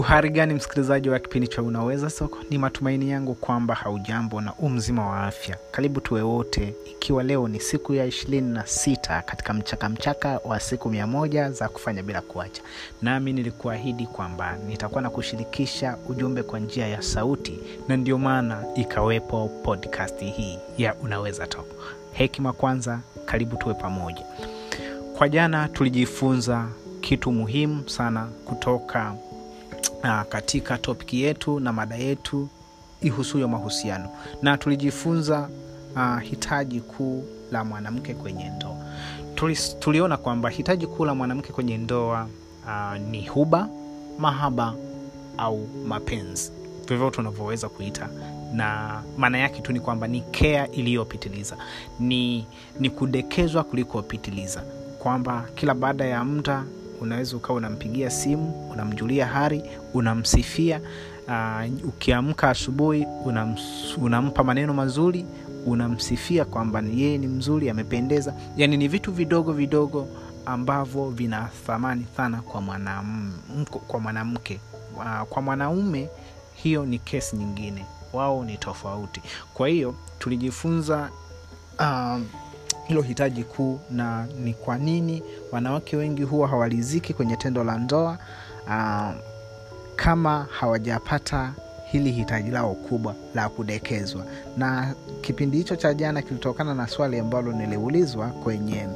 uhari gani msikilizaji wa kipindi cha unaweza soko? Ni matumaini yangu kwamba haujambo na umzima wa afya. Karibu tuwe wote ikiwa leo ni siku ya ishirini na sita katika mchaka mchaka wa siku mia moja za kufanya bila kuacha. Nami nilikuahidi kwamba nitakuwa na kushirikisha ujumbe kwa njia ya sauti na ndio maana ikawepo podcast hii ya unaweza Soko. hekima kwanza karibu tuwe pamoja. Kwa jana tulijifunza kitu muhimu sana kutoka uh, katika topiki yetu na mada yetu ihusuyo mahusiano. Na tulijifunza uh, hitaji kuu la mwanamke kwenye ndoa. Tuli, tuliona kwamba hitaji kuu la mwanamke kwenye ndoa uh, ni huba mahaba au mapenzi. Vyovyote unavyoweza kuita. Na maana yake tu ni kwamba ni kea iliyopitiliza. Ni, ni kudekezwa kulikopitiliza kwamba kila baada ya muda unaweza ukawa unampigia simu unamjulia hari unamsifia uh, ukiamka asubuhi unam, unampa maneno mazuri unamsifia kwamba yeye ni mzuri amependeza. Yani ni vitu vidogo vidogo ambavyo vina thamani sana kwa mwanamke kwa mwanamke. Uh, kwa mwanaume hiyo ni kesi nyingine. Wao ni tofauti. Kwa hiyo tulijifunza uh, hilo hitaji kuu na ni kwa nini? Wanawake wengi huwa hawaliziki kwenye tendo la ndoa uh, kama hawajapata hili hitaji lao kubwa la kudekezwa. Na kipindi hicho cha jana kilitokana na swali ambalo niliulizwa kwenye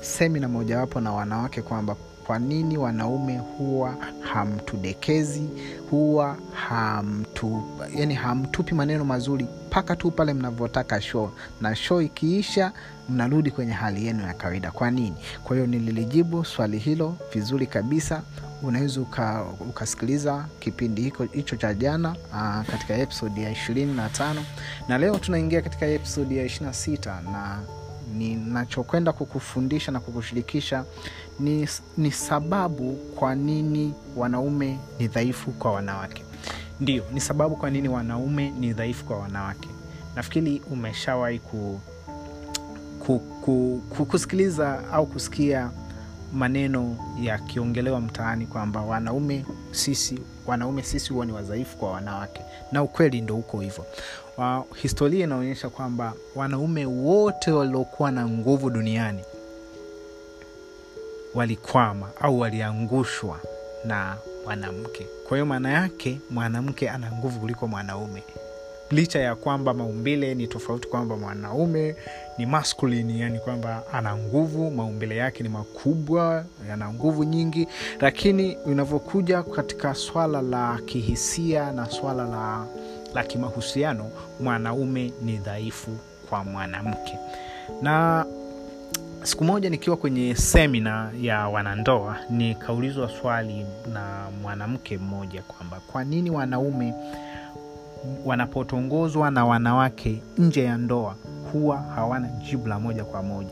semina mojawapo na wanawake kwamba kwa nini wanaume huwa hamtudekezi huwa hamtu, yani hamtupi maneno mazuri mpaka tu pale mnavyotaka show. Na show ikiisha mnarudi kwenye hali yenu ya kawaida. Kwa nini? Kwa hiyo nililijibu swali hilo vizuri kabisa. Unaweza uka, ukasikiliza kipindi hicho cha jana aa, katika episodi ya ishirini na tano. Na leo tunaingia katika episodi ya ishirina sita na ninachokwenda kukufundisha na kukushirikisha ni, ni sababu kwa nini wanaume ni dhaifu kwa wanawake? Ndio ni sababu kwa nini wanaume ni dhaifu kwa wanawake. Nafikiri umeshawahi ku, ku, ku, ku, kusikiliza au kusikia maneno yakiongelewa mtaani kwamba wanaume sisi wanaume sisi huwa ni wadhaifu kwa wanawake. Na ukweli ndo huko hivyo. Historia inaonyesha kwamba wanaume wote waliokuwa na nguvu duniani walikwama au waliangushwa na mwanamke. Kwa hiyo maana yake mwanamke ana nguvu kuliko mwanaume. Licha ya kwamba maumbile ni tofauti kwamba mwanaume ni maskulini yani kwamba ana nguvu maumbile yake ni makubwa yana nguvu nyingi. Lakini unavyokuja katika swala la kihisia na swala la, la kimahusiano mwanaume ni dhaifu kwa mwanamke. Na siku moja nikiwa kwenye semina ya wanandoa nikaulizwa swali na mwanamke mmoja kwamba kwa nini wanaume wanapotongozwa na wanawake nje ya ndoa huwa hawana jibu la moja kwa moja?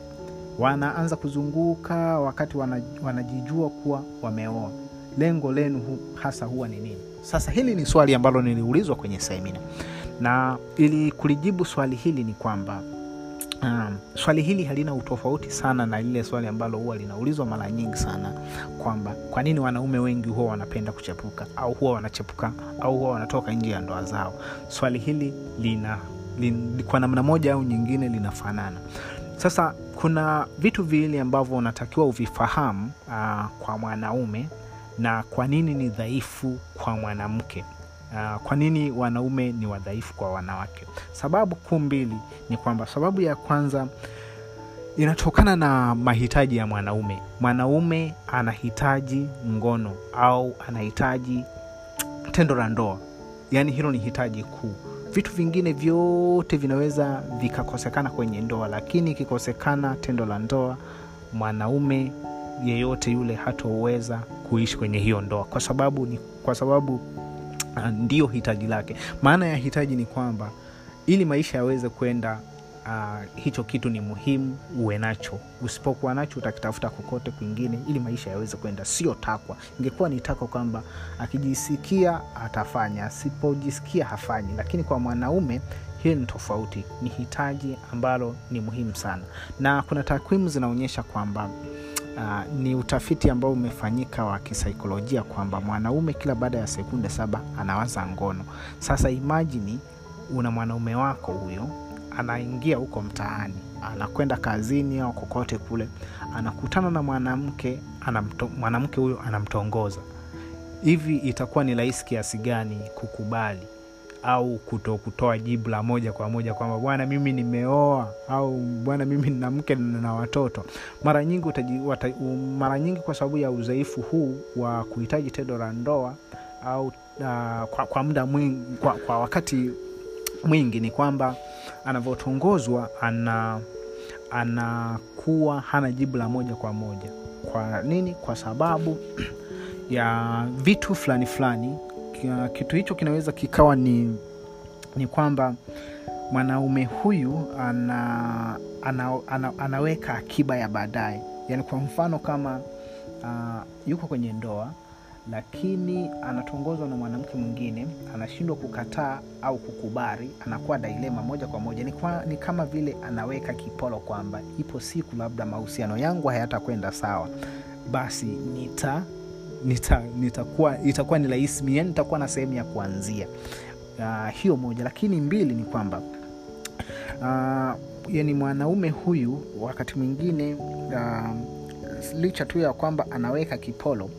Wanaanza kuzunguka wakati wanajijua kuwa wameoa. Lengo lenu hu, hasa huwa ni nini? Sasa hili ni swali ambalo niliulizwa kwenye semina na ili kulijibu swali hili ni kwamba um, swali hili halina utofauti sana na lile swali ambalo huwa linaulizwa mara nyingi sana kwamba kwa nini wanaume wengi huwa wanapenda kuchepuka au huwa wanachepuka au huwa wanatoka nje ya ndoa zao. Swali hili lina lin, kwa namna moja au nyingine linafanana. Sasa kuna vitu viwili ambavyo unatakiwa uvifahamu uh, kwa mwanaume na kwa nini ni dhaifu kwa mwanamke uh, kwa nini wanaume ni wadhaifu kwa wanawake? Sababu kuu mbili ni kwamba sababu ya kwanza inatokana na mahitaji ya mwanaume. Mwanaume anahitaji ngono au anahitaji tendo la ndoa. Yaani hilo ni hitaji kuu. Vitu vingine vyote vinaweza vikakosekana kwenye ndoa lakini ikikosekana tendo la ndoa mwanaume yeyote yule hatoweza kuishi kwenye hiyo ndoa. Kwa sababu ni kwa sababu ndiyo hitaji lake. Maana ya hitaji ni kwamba ili maisha yaweze kwenda uh, hicho kitu ni muhimu uwe nacho. Usipokuwa nacho utakitafuta kokote kwingine ili maisha yaweze kwenda. Sio takwa. Ingekuwa ni takwa kwamba akijisikia atafanya asipojisikia hafanyi. Lakini kwa mwanaume hiyo ni tofauti. Ni hitaji ambalo ni muhimu sana. Na kuna takwimu zinaonyesha kwamba uh, ni utafiti ambao umefanyika wa kisaikolojia kwamba mwanaume kila baada ya sekunde saba anawaza ngono. Sasa imajini una mwanaume wako huyo anaingia huko mtaani anakwenda kazini au kokote kule anakutana na mwanamke mwanamke huyo anamtongoza. Hivi itakuwa ni rahisi kiasi gani kukubali au kuto kutoa jibu la moja kwa moja kwamba bwana mimi nimeoa au bwana mimi nina mke na watoto. Mara nyingi utaji, wata, mara nyingi kwa sababu ya udhaifu huu wa kuhitaji tendo la ndoa au uh, kwa, kwa muda mwingi kwa, kwa wakati mwingi ni kwamba anavyotongozwa ana anakuwa hana jibu la moja kwa moja. Kwa nini? Kwa sababu ya vitu fulani fulani kitu hicho kinaweza kikawa ni ni kwamba mwanaume huyu ana, ana, ana, anaweka akiba ya baadaye. Yaani kwa mfano kama uh, yuko kwenye ndoa lakini anatongozwa na mwanamke mwingine anashindwa kukataa au kukubali anakuwa dailema moja kwa moja. Ni, kwa, ni kama vile anaweka kipolo kwamba ipo siku labda mahusiano yangu hayatakwenda sawa basi nita nita itakuwa ni rahisi yani nitakuwa na sehemu ya kuanzia. Uh, hiyo moja. Lakini mbili ni kwamba uh, yani mwanaume huyu wakati mwingine uh, licha tu ya kwamba anaweka kipolo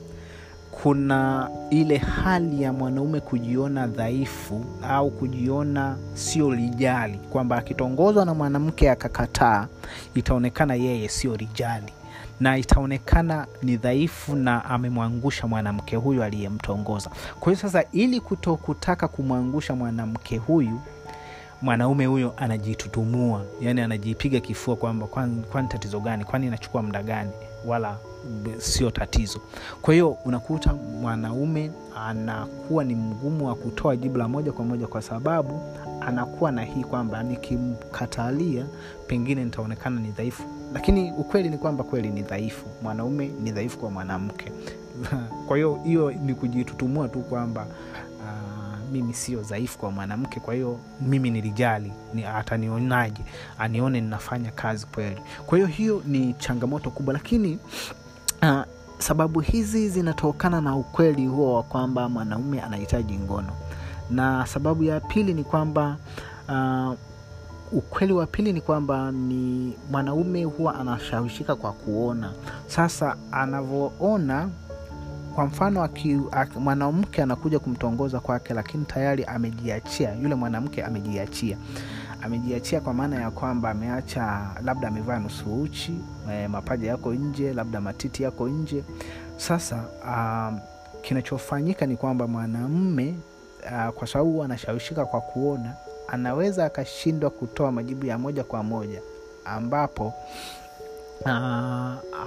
kuna ile hali ya mwanaume kujiona dhaifu au kujiona sio lijali. Kwamba akitongozwa na mwanamke akakataa itaonekana yeye sio lijali na itaonekana ni dhaifu na amemwangusha mwanamke huyu aliyemtongoza. Kwa hiyo sasa ili kutokutaka kumwangusha mwanamke huyu mwanaume huyo anajitutumua yani anajipiga kifua kwamba kwani, kwan tatizo gani? Kwani inachukua muda gani? Wala sio tatizo. Kwa hiyo unakuta mwanaume anakuwa ni mgumu wa kutoa jibu la moja kwa moja kwa sababu anakuwa na hii kwamba nikimkatalia pengine nitaonekana ni dhaifu. Lakini ukweli ni kwamba kweli ni dhaifu. Mwanaume ni dhaifu kwa mwanamke. Kwa hiyo hiyo ni kujitutumua tu kwamba uh, mimi sio dhaifu kwa mwanamke. Kwa hiyo mimi nilijali ni, atanionaje? Anione ninafanya kazi kweli. Kwa hiyo hiyo ni changamoto kubwa. Lakini uh, sababu hizi zinatokana na ukweli huo wa kwamba mwanaume anahitaji ngono na sababu ya pili ni kwamba uh, ukweli wa pili ni kwamba ni mwanaume huwa anashawishika kwa kuona. Sasa anavyoona kwa mfano mwanamke anakuja kumtongoza kwake lakini tayari amejiachia. Yule mwanamke amejiachia. Amejiachia kwa maana ya kwamba ameacha labda amevaa nusu uchi e, mapaja yako nje labda matiti yako nje. Sasa uh, kinachofanyika ni kwamba mwanamme uh, kwa sababu anashawishika kwa kuona anaweza akashindwa kutoa majibu ya moja kwa moja ambapo uh,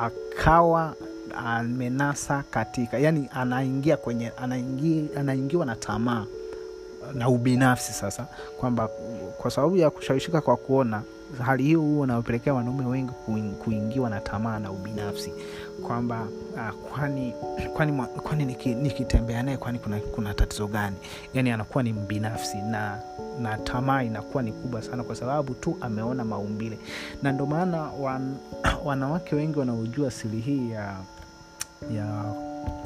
akawa amenasa katika yani anaingia kwenye anaingi, anaingiwa na tamaa na ubinafsi sasa kwamba kwa sababu ya kushawishika kwa kuona hali hiyo huo unawapelekea wanaume wengi kuingiwa na tamaa na ubinafsi kwamba uh, kwani kwani, kwani nikitembea naye kwani kuna, kuna tatizo gani? Yani anakuwa ni mbinafsi na na tamaa inakuwa ni kubwa sana kwa sababu tu ameona maumbile. Na ndio maana wan, wanawake wengi wanaojua siri hii ya ya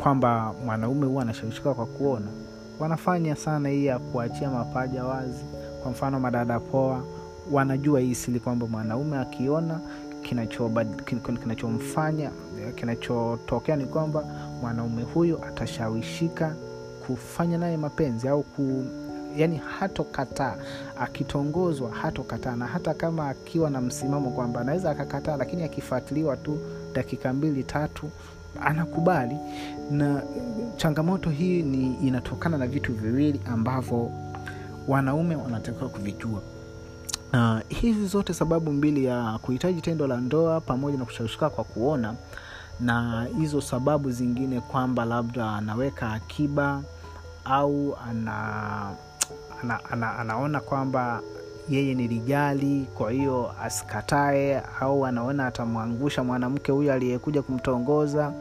kwamba mwanaume huwa anashawishika kwa kuona wanafanya sana hii ya kuachia mapaja wazi. Kwa mfano madada poa wanajua hii sili kwamba mwanaume akiona kinachomfanya kinachotokea ni kwamba mwanaume huyo atashawishika kufanya naye mapenzi au ku yani hatokataa. Akitongozwa hatokataa. Na hata kama akiwa na msimamo kwamba anaweza akakataa lakini akifuatiliwa tu dakika mbili tatu anakubali. Na changamoto hii ni inatokana na vitu viwili ambavyo wanaume wanatakiwa kuvijua uh, hizi zote sababu mbili ya kuhitaji tendo la ndoa pamoja na kushawishika kwa kuona na hizo sababu zingine kwamba labda anaweka akiba au ana, ana, ana, anaona kwamba yeye ni rijali kwa hiyo asikatae au anaona atamwangusha mwanamke huyo aliyekuja kumtongoza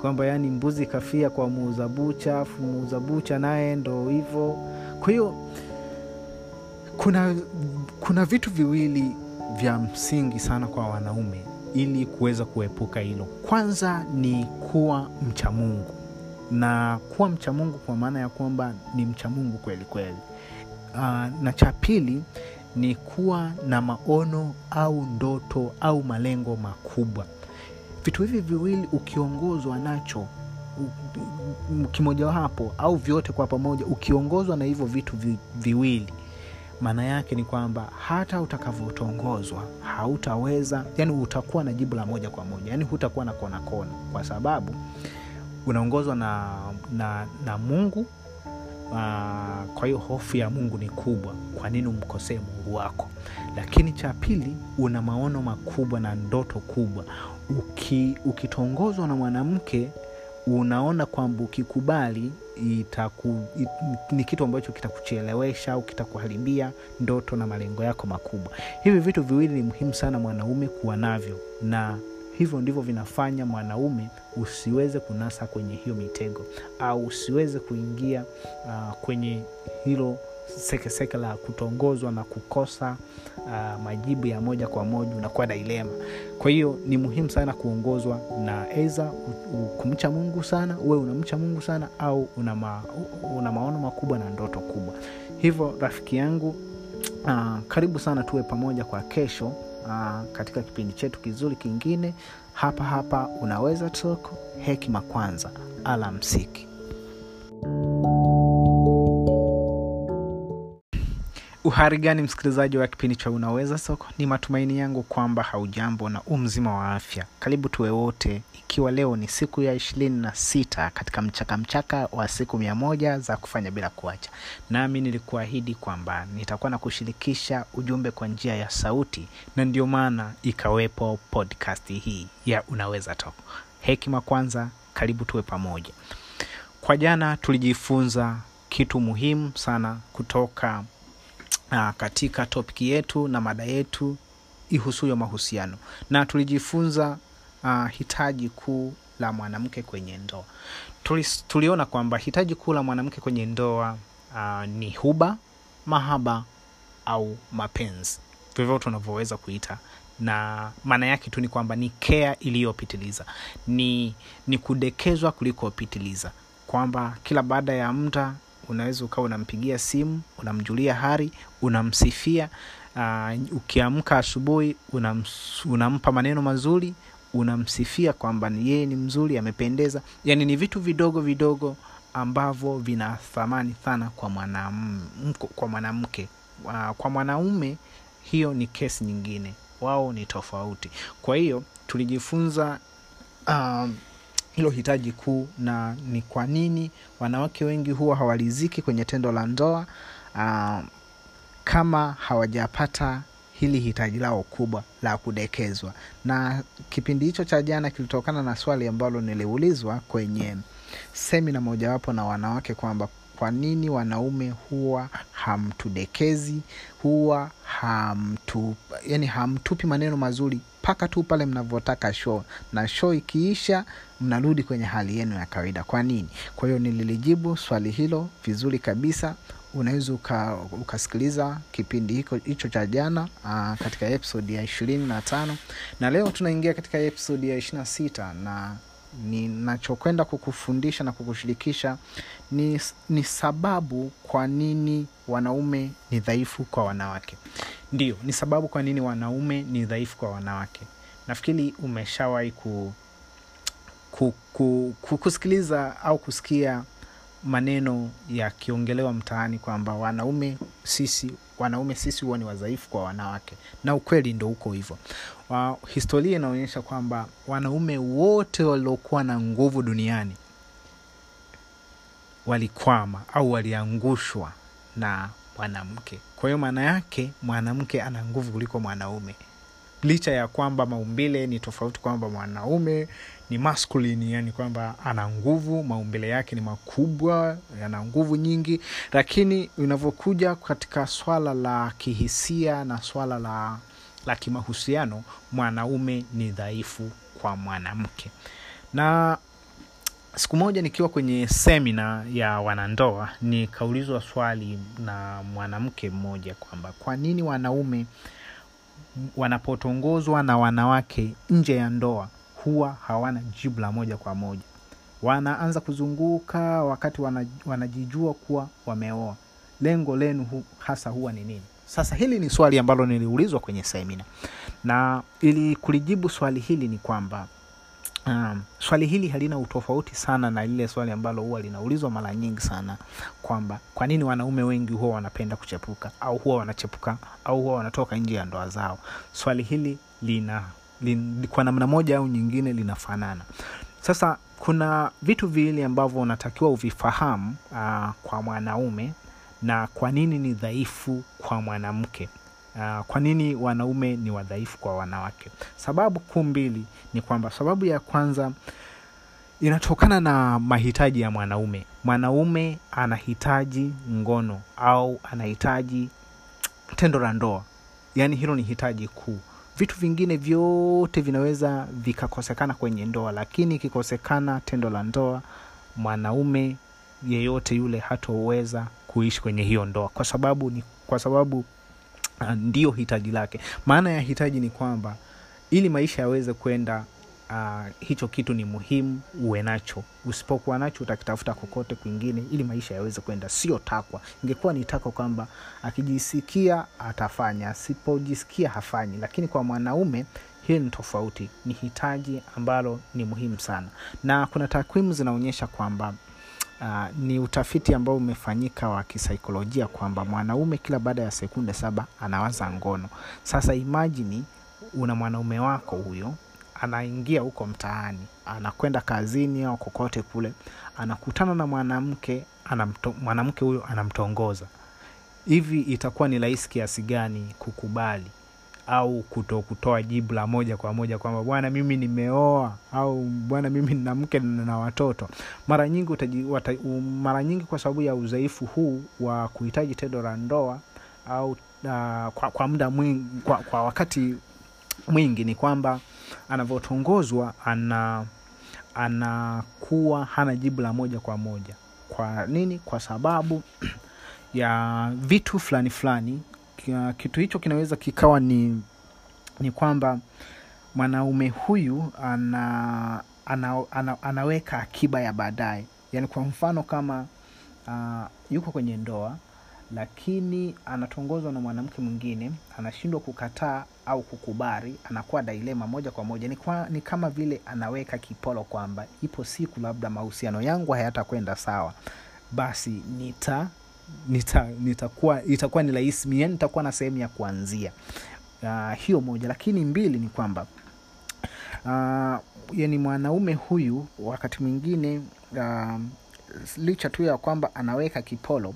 kwamba yani mbuzi kafia kwa muuza bucha afu muuza bucha naye ndo hivyo kwa hiyo kuna kuna vitu viwili vya msingi sana kwa wanaume ili kuweza kuepuka hilo. Kwanza ni kuwa mcha mungu. Na kuwa mcha mungu kwa maana ya kwamba ni mcha mungu kweli kweli. Uh, na cha pili ni kuwa na maono au ndoto au malengo makubwa. Vitu hivi viwili ukiongozwa nacho kimojawapo au vyote kwa pamoja ukiongozwa na hivyo vitu vi, viwili maana yake ni kwamba hata utakavyotongozwa hautaweza yani utakuwa na jibu la moja kwa moja yani hutakuwa na kona kona. Kwa sababu unaongozwa na, na, na mungu Uh, kwa hiyo hofu ya mungu ni kubwa. Kwa nini umkosee mungu wako? Lakini cha pili una maono makubwa na ndoto kubwa. Uki, ukitongozwa na mwanamke unaona kwamba ukikubali itaku, it, ni kitu ambacho kitakuchelewesha au kitakuharibia ndoto na malengo yako makubwa. Hivi vitu viwili ni muhimu sana mwanaume kuwa navyo na hivyo ndivyo vinafanya mwanaume usiweze kunasa kwenye hiyo mitego au usiweze kuingia uh, kwenye hilo sekeseke la kutongozwa na kukosa uh, majibu ya moja kwa moja unakuwa dailema kwa hiyo ni muhimu sana kuongozwa na eza kumcha mungu sana uwe unamcha mungu sana au una, ma, una maono makubwa na ndoto kubwa. Hivyo rafiki yangu uh, karibu sana tuwe pamoja kwa kesho uh, katika kipindi chetu kizuri kingine. Hapa hapa unaweza toko hekima kwanza alamsiki uhari gani msikilizaji wa kipindi cha unaweza soko? Ni matumaini yangu kwamba haujambo na umzima wa afya. Karibu tuwe wote ikiwa leo ni siku ya ishirini na sita katika mchaka mchaka wa siku mia moja za kufanya bila kuacha. Nami nilikuahidi kwamba nitakuwa na kushirikisha ujumbe kwa njia ya sauti na ndio maana ikawepo podcast hii ya unaweza toko hekima kwanza karibu tuwe pamoja. Kwa jana tulijifunza kitu muhimu sana kutoka uh, katika topiki yetu na mada yetu ihusuyo mahusiano. Na tulijifunza uh, hitaji kuu la mwanamke kwenye ndoa. Tuli, tuliona kwamba hitaji kuu la mwanamke kwenye ndoa uh, ni huba mahaba au mapenzi. Vyovyote unavyoweza kuita. Na maana yake tu ni kwamba ni kea iliyopitiliza. Ni ni kudekezwa kulikopitiliza kwamba kila baada ya muda unaweza ukawa unampigia simu unamjulia hari unamsifia uh, ukiamka asubuhi unam, unampa maneno mazuri unamsifia kwamba yeye ni mzuri amependeza. Yani ni vitu vidogo vidogo ambavyo vina thamani sana kwa mwanamke kwa mwanamke. Uh, kwa mwanaume hiyo ni kesi nyingine. Wao ni tofauti. Kwa hiyo tulijifunza uh, hilo hitaji kuu na ni kwa nini wanawake wengi huwa hawaliziki kwenye tendo la ndoa uh, kama hawajapata hili hitaji lao kubwa la kudekezwa. Na kipindi hicho cha jana kilitokana na swali ambalo niliulizwa kwenye semina mojawapo na wanawake kwamba kwa nini wanaume huwa hamtudekezi huwa hamtu yani hamtupi maneno mazuri mpaka tu pale mnavyotaka show. Na show ikiisha mnarudi kwenye hali yenu ya kawaida. Kwa nini? Kwa hiyo nililijibu swali hilo vizuri kabisa. Unaweza uka, ukasikiliza kipindi hicho cha jana katika episodi ya ishirini na tano. Na leo tunaingia katika episodi ya ishiri na sita na ninachokwenda kukufundisha na kukushirikisha ni, ni sababu kwa nini wanaume ni dhaifu kwa wanawake. Ndio ni sababu kwa nini wanaume ni dhaifu kwa wanawake. Nafikiri umeshawahi ku, ku, ku, ku, kusikiliza au kusikia maneno yakiongelewa mtaani kwamba wanaume sisi wanaume sisi huwa ni wadhaifu kwa wanawake. Na ukweli ndo uko hivyo. Historia inaonyesha kwamba wanaume wote waliokuwa na nguvu duniani walikwama au waliangushwa na mwanamke. Kwa hiyo maana yake mwanamke ana nguvu kuliko mwanaume licha ya kwamba maumbile ni tofauti kwamba mwanaume ni masculine yani kwamba ana nguvu maumbile yake ni makubwa yana nguvu nyingi. Lakini inavyokuja katika swala la kihisia na swala la la kimahusiano mwanaume ni dhaifu kwa mwanamke. Na siku moja nikiwa kwenye semina ya wanandoa nikaulizwa swali na mwanamke mmoja kwamba kwa nini wanaume wanapotongozwa na wanawake nje ya ndoa huwa hawana jibu la moja kwa moja. Wanaanza kuzunguka wakati wana, wanajijua kuwa wameoa. Lengo lenu hu, hasa huwa ni nini? Sasa hili ni swali ambalo niliulizwa kwenye semina. Na ili kulijibu swali hili ni kwamba um, swali hili halina utofauti sana na lile swali ambalo huwa linaulizwa mara nyingi sana kwamba kwa nini wanaume wengi huwa wanapenda kuchepuka? Au huwa wanachepuka? Au huwa wanatoka nje ya ndoa zao? Swali hili lina lin, kwa namna moja au nyingine linafanana. Sasa kuna vitu viwili ambavyo unatakiwa uvifahamu uh, kwa mwanaume na kwa nini ni dhaifu kwa mwanamke uh, kwa nini wanaume ni wadhaifu kwa wanawake? Sababu kuu mbili ni kwamba sababu ya kwanza inatokana na mahitaji ya mwanaume. Mwanaume anahitaji ngono au anahitaji tendo la ndoa. Yaani hilo ni hitaji kuu. Vitu vingine vyote vinaweza vikakosekana kwenye ndoa lakini ikikosekana tendo la ndoa mwanaume yeyote yule hatoweza kuishi kwenye hiyo ndoa. Kwa sababu ni kwa sababu ndio hitaji lake. Maana ya hitaji ni kwamba ili maisha yaweze kwenda uh, hicho kitu ni muhimu uwe nacho. Usipokuwa nacho utakitafuta kokote kwingine ili maisha yaweze kwenda. Sio takwa. Ingekuwa ni takwa kwamba akijisikia atafanya. Asipojisikia hafanyi. Lakini kwa mwanaume hili ni tofauti. Ni hitaji ambalo ni muhimu sana. Na kuna takwimu zinaonyesha kwamba Uh, ni utafiti ambao umefanyika wa kisaikolojia kwamba mwanaume kila baada ya sekunde saba anawaza ngono. Sasa imajini una mwanaume wako huyo anaingia huko mtaani anakwenda kazini au kokote kule anakutana na mwanamke mwanamke huyo anamtongoza. Hivi itakuwa ni rahisi kiasi gani kukubali au kuto kutoa jibu la moja kwa moja kwamba bwana mimi nimeoa au bwana mimi nina mke na watoto. Mara nyingi utaji, wata, mara nyingi kwa sababu ya udhaifu huu wa kuhitaji tendo la ndoa au uh, kwa, kwa muda mwingi kwa, kwa wakati mwingi ni kwamba anavyotongozwa ana anakuwa hana jibu la moja kwa moja. Kwa nini? Kwa sababu ya vitu fulani fulani kitu hicho kinaweza kikawa ni ni kwamba mwanaume huyu ana, ana, ana, anaweka akiba ya baadaye. Yaani kwa mfano kama uh, yuko kwenye ndoa lakini anatongozwa na mwanamke mwingine anashindwa kukataa au kukubali anakuwa dailema moja kwa moja. Ni, kwa, ni kama vile anaweka kipolo kwamba ipo siku labda mahusiano yangu hayatakwenda sawa basi nita nita itakuwa ni rahisi. Yani nitakuwa na sehemu ya kuanzia. Uh, hiyo moja. Lakini mbili ni kwamba uh, yani mwanaume huyu wakati mwingine uh, licha tu ya kwamba anaweka kipolo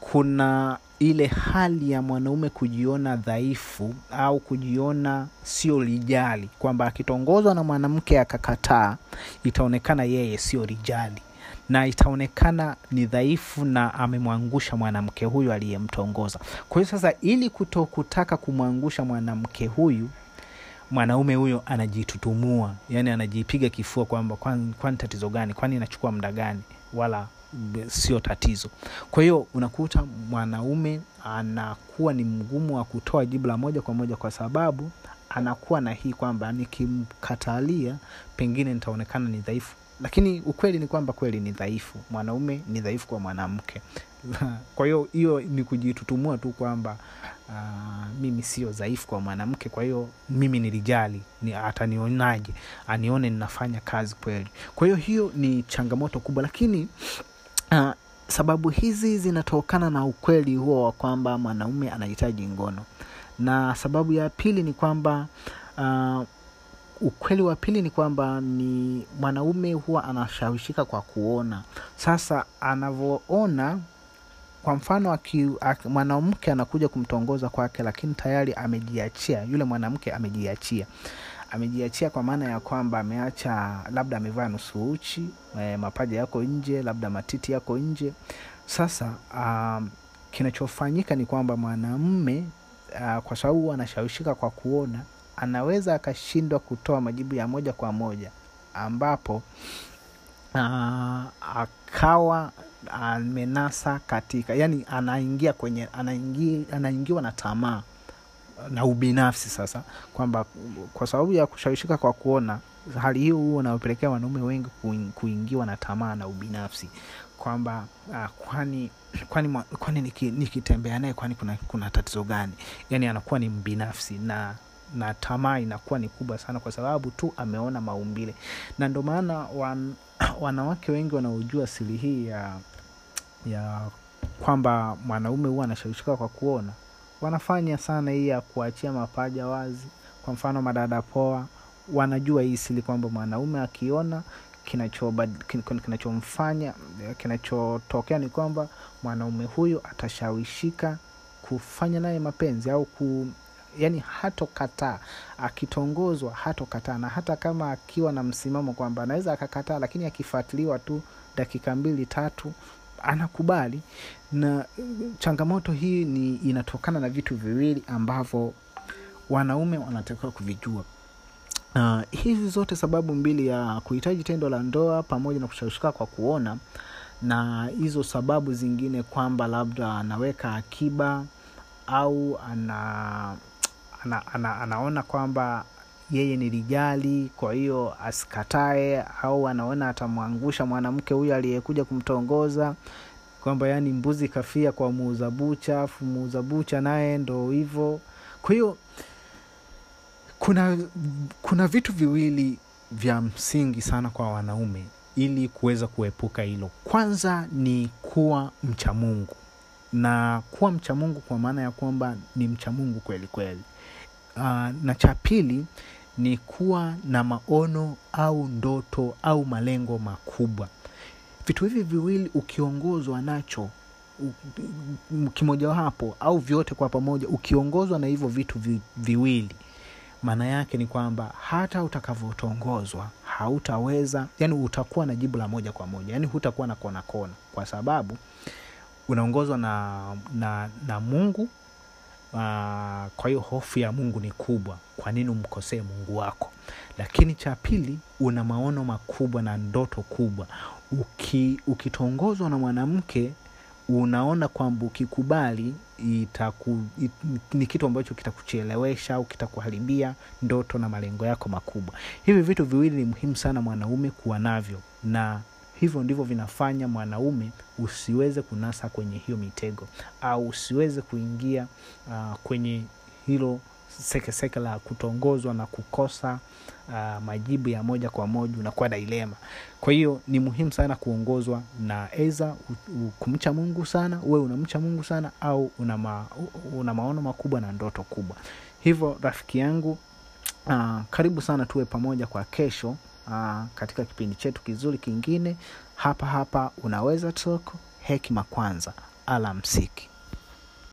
kuna ile hali ya mwanaume kujiona dhaifu au kujiona sio lijali. Kwamba akitongozwa na mwanamke akakataa itaonekana yeye sio lijali na itaonekana ni dhaifu na amemwangusha mwanamke huyu aliyemtongoza. Kwa hiyo sasa ili kuto kutaka kumwangusha mwanamke huyu mwanaume huyo anajitutumua yani anajipiga kifua kwamba kwani kwan tatizo gani? Kwani inachukua muda gani? Wala sio tatizo. Kwa hiyo unakuta mwanaume anakuwa ni mgumu wa kutoa jibu la moja kwa moja kwa sababu anakuwa na hii kwamba nikimkatalia pengine nitaonekana ni dhaifu lakini ukweli ni kwamba kweli ni dhaifu. Mwanaume ni dhaifu kwa mwanamke. Kwa hiyo hiyo ni kujitutumua tu kwamba uh, mimi sio dhaifu kwa mwanamke. Kwa hiyo mimi nilijali ni atanionaje? Anione ninafanya kazi kweli. Kwa hiyo hiyo ni changamoto kubwa. Lakini uh, sababu hizi zinatokana na ukweli huo wa kwamba mwanaume anahitaji ngono. Na sababu ya pili ni kwamba uh, ukweli wa pili ni kwamba ni mwanaume huwa anashawishika kwa kuona. Sasa anavyoona kwa mfano mwanamke anakuja kumtongoza kwake lakini tayari amejiachia. Yule mwanamke amejiachia. Amejiachia kwa maana ya kwamba ameacha labda amevaa nusu uchi e, mapaja yako nje labda matiti yako nje. Sasa um, kinachofanyika ni kwamba mwanamme uh, kwa sababu anashawishika kwa kuona anaweza akashindwa kutoa majibu ya moja kwa moja ambapo uh, akawa amenasa katika yani anaingia kwenye anaingi, anaingiwa na tamaa na ubinafsi sasa kwamba kwa sababu ya kushawishika kwa kuona hali hiyo huo unaopelekea wanaume wengi kuingiwa na tamaa na ubinafsi. Kwamba uh, kwani kwani, kwani kwani niki- naye kwani kuna, kuna tatizo gani? Yani anakuwa ni mbinafsi na na tamaa inakuwa ni kubwa sana kwa sababu tu ameona maumbile. Na ndio maana wan, wanawake wengi wanaojua siri hii ya ya kwamba mwanaume huwa anashawishika kwa kuona wanafanya sana hii ya kuachia mapaja wazi. Kwa mfano madada poa wanajua hii siri kwamba mwanaume akiona kinachomfanya kin- kinachomfanya kinachotokea ni kwamba mwanaume huyu atashawishika kufanya naye mapenzi au ku yani hatokataa akitongozwa hatokataa. Na hata kama akiwa na msimamo kwamba anaweza akakataa lakini akifuatiliwa tu dakika mbili tatu anakubali. Na changamoto hii ni inatokana na vitu viwili ambavyo wanaume wanatakiwa kuvijua. Uh, hizi zote sababu mbili ya kuhitaji tendo la ndoa pamoja na kushawishika kwa kuona na hizo sababu zingine kwamba labda anaweka akiba au ana, ana, ana, anaona kwamba yeye ni lijali kwa hiyo asikatae au anaona atamwangusha mwanamke huyo aliyekuja kumtongoza kwamba yani mbuzi kafia kwa muuza bucha afu muuza bucha naye ndo hivyo. Kwa hiyo kuna kuna vitu viwili vya msingi sana kwa wanaume ili kuweza kuepuka hilo. Kwanza ni kuwa mcha mungu. Na kuwa mcha mungu kwa maana ya kwamba ni mcha mungu kweli kweli uh, na cha pili ni kuwa na maono au ndoto au malengo makubwa. Vitu hivi viwili ukiongozwa nacho kimojawapo au vyote kwa pamoja ukiongozwa na hivyo vitu vi, viwili maana yake ni kwamba hata utakavyotongozwa hautaweza yani utakuwa na jibu la moja kwa moja yani hutakuwa na kona kona. Kwa sababu unaongozwa na, na, na mungu Uh, kwa hiyo hofu ya mungu ni kubwa. Kwa nini umkosee mungu wako? Lakini cha pili una maono makubwa na ndoto kubwa. Uki, ukitongozwa na mwanamke unaona kwamba ukikubali itaku, it, ni kitu ambacho kitakuchelewesha au kitakuharibia ndoto na malengo yako makubwa. Hivi vitu viwili ni muhimu sana mwanaume kuwa navyo na hivyo ndivyo vinafanya mwanaume usiweze kunasa kwenye hiyo mitego au usiweze kuingia uh, kwenye hilo sekeseke la kutongozwa na kukosa uh, majibu ya moja kwa moja unakuwa dilema. Kwa hiyo ni muhimu sana kuongozwa na eza kumcha mungu sana uwe unamcha mungu sana au una, ma, una maono makubwa na ndoto kubwa. Hivyo rafiki yangu uh, karibu sana tuwe pamoja kwa kesho uh, katika kipindi chetu kizuri kingine hapa hapa unaweza talk hekima kwanza alamsiki